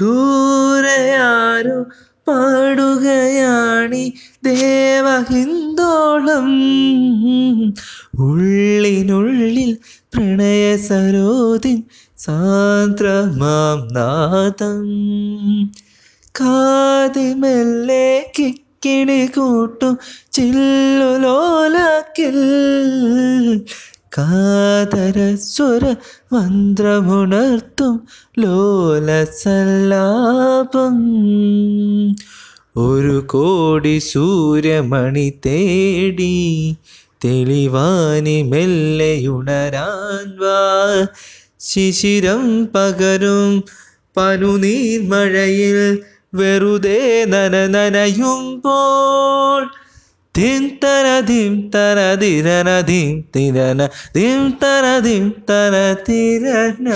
ദൂരെയാരോ പാടുകയാണി ദേവഹിന്ദോളം. ഉള്ളിനുള്ളിൽ പ്രണയ സരോദിൻ സാന്ദ്രമാം നാദം. കാതിമെല്ലെ കിക്കിണി കൂട്ടും ചില്ലുലോലാക്കിൽ. കാതരസ്വര മന്ത്രമുണർത്തും ലോലസല്ലാപം. ഒരു കോടി സൂര്യമണി തേടി തെളിവാനി മെല്ലെയുണരാൻ വാ. ശിശിരം പകരും പനുനീർമഴയിൽ വെറുതെ നന നനയുമ്പോൾ തര ധിം തന ധിരന ധിം തിരന ധിം തര ധിം തര തിരന